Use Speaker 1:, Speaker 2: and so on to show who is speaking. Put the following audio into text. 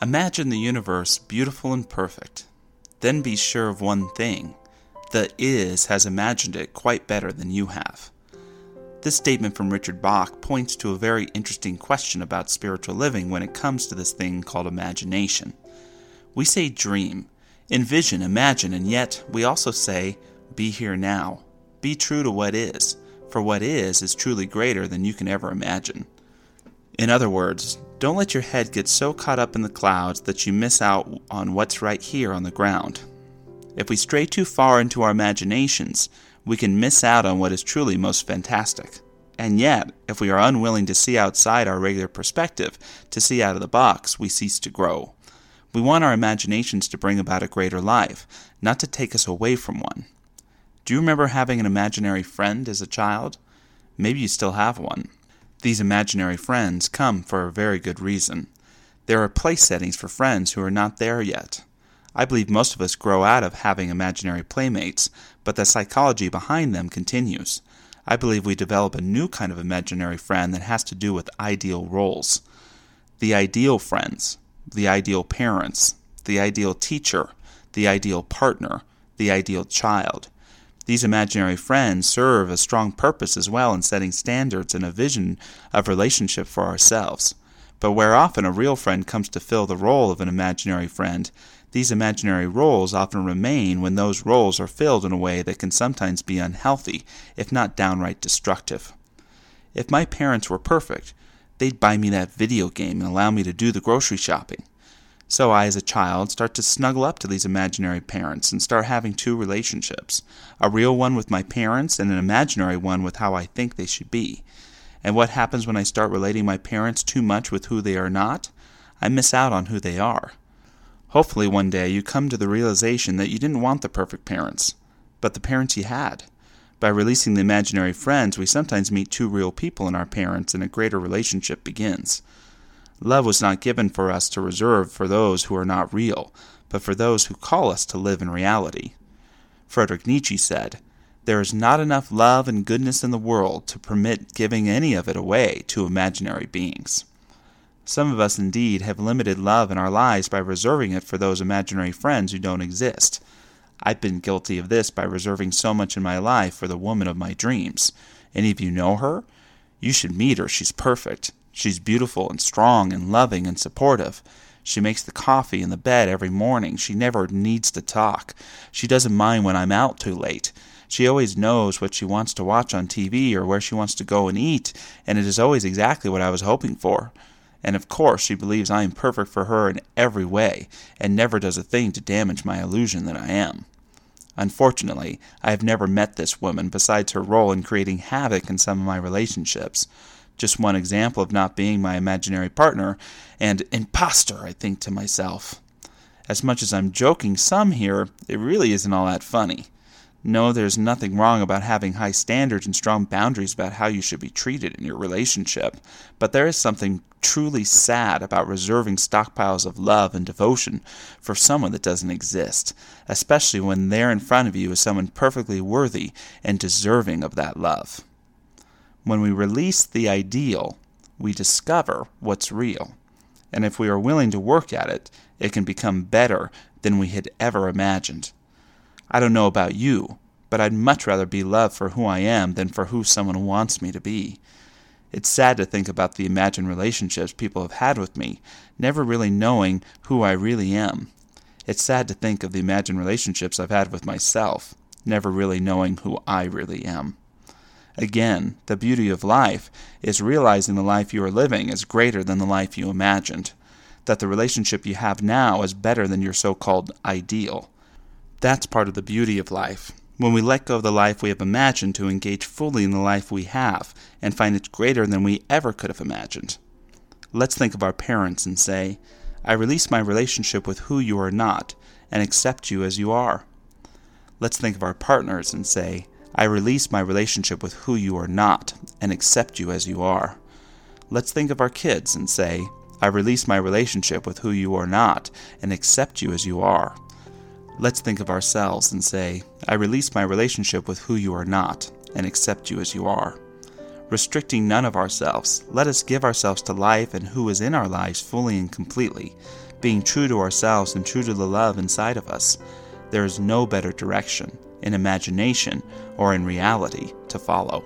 Speaker 1: Imagine the universe beautiful and perfect. Then be sure of one thing the is has imagined it quite better than you have. This statement from Richard Bach points to a very interesting question about spiritual living when it comes to this thing called imagination. We say dream, envision, imagine, and yet we also say be here now. Be true to what is, for what is is truly greater than you can ever imagine. In other words, don't let your head get so caught up in the clouds that you miss out on what's right here on the ground. If we stray too far into our imaginations, we can miss out on what is truly most fantastic. And yet, if we are unwilling to see outside our regular perspective, to see out of the box, we cease to grow. We want our imaginations to bring about a greater life, not to take us away from one. Do you remember having an imaginary friend as a child? Maybe you still have one. These imaginary friends come for a very good reason. There are place settings for friends who are not there yet. I believe most of us grow out of having imaginary playmates, but the psychology behind them continues. I believe we develop a new kind of imaginary friend that has to do with ideal roles. The ideal friends, the ideal parents, the ideal teacher, the ideal partner, the ideal child. These imaginary friends serve a strong purpose as well in setting standards and a vision of relationship for ourselves. But where often a real friend comes to fill the role of an imaginary friend, these imaginary roles often remain when those roles are filled in a way that can sometimes be unhealthy, if not downright destructive. If my parents were perfect, they'd buy me that video game and allow me to do the grocery shopping. So I, as a child, start to snuggle up to these imaginary parents and start having two relationships a real one with my parents and an imaginary one with how I think they should be. And what happens when I start relating my parents too much with who they are not? I miss out on who they are. Hopefully, one day you come to the realization that you didn't want the perfect parents, but the parents you had. By releasing the imaginary friends, we sometimes meet two real people in our parents and a greater relationship begins. Love was not given for us to reserve for those who are not real, but for those who call us to live in reality. Frederick Nietzsche said, There is not enough love and goodness in the world to permit giving any of it away to imaginary beings. Some of us indeed have limited love in our lives by reserving it for those imaginary friends who don't exist. I've been guilty of this by reserving so much in my life for the woman of my dreams. Any of you know her? You should meet her. She's perfect. She's beautiful and strong and loving and supportive. She makes the coffee in the bed every morning. She never needs to talk. She doesn't mind when I'm out too late. She always knows what she wants to watch on TV or where she wants to go and eat, and it is always exactly what I was hoping for and of course she believes I am perfect for her in every way, and never does a thing to damage my illusion that I am. Unfortunately, I have never met this woman besides her role in creating havoc in some of my relationships. Just one example of not being my imaginary partner, and impostor, I think to myself. As much as I'm joking some here, it really isn't all that funny. No, there's nothing wrong about having high standards and strong boundaries about how you should be treated in your relationship, but there is something truly sad about reserving stockpiles of love and devotion for someone that doesn't exist, especially when there in front of you is someone perfectly worthy and deserving of that love. When we release the ideal, we discover what's real. And if we are willing to work at it, it can become better than we had ever imagined. I don't know about you, but I'd much rather be loved for who I am than for who someone wants me to be. It's sad to think about the imagined relationships people have had with me, never really knowing who I really am. It's sad to think of the imagined relationships I've had with myself, never really knowing who I really am. Again, the beauty of life is realizing the life you are living is greater than the life you imagined, that the relationship you have now is better than your so called ideal that's part of the beauty of life. When we let go of the life we have imagined to engage fully in the life we have and find it greater than we ever could have imagined. Let's think of our parents and say, I release my relationship with who you are not and accept you as you are. Let's think of our partners and say, I release my relationship with who you are not and accept you as you are. Let's think of our kids and say, I release my relationship with who you are not and accept you as you are. Let's think of ourselves and say, I release my relationship with who you are not and accept you as you are. Restricting none of ourselves, let us give ourselves to life and who is in our lives fully and completely, being true to ourselves and true to the love inside of us, there is no better direction, in imagination or in reality, to follow.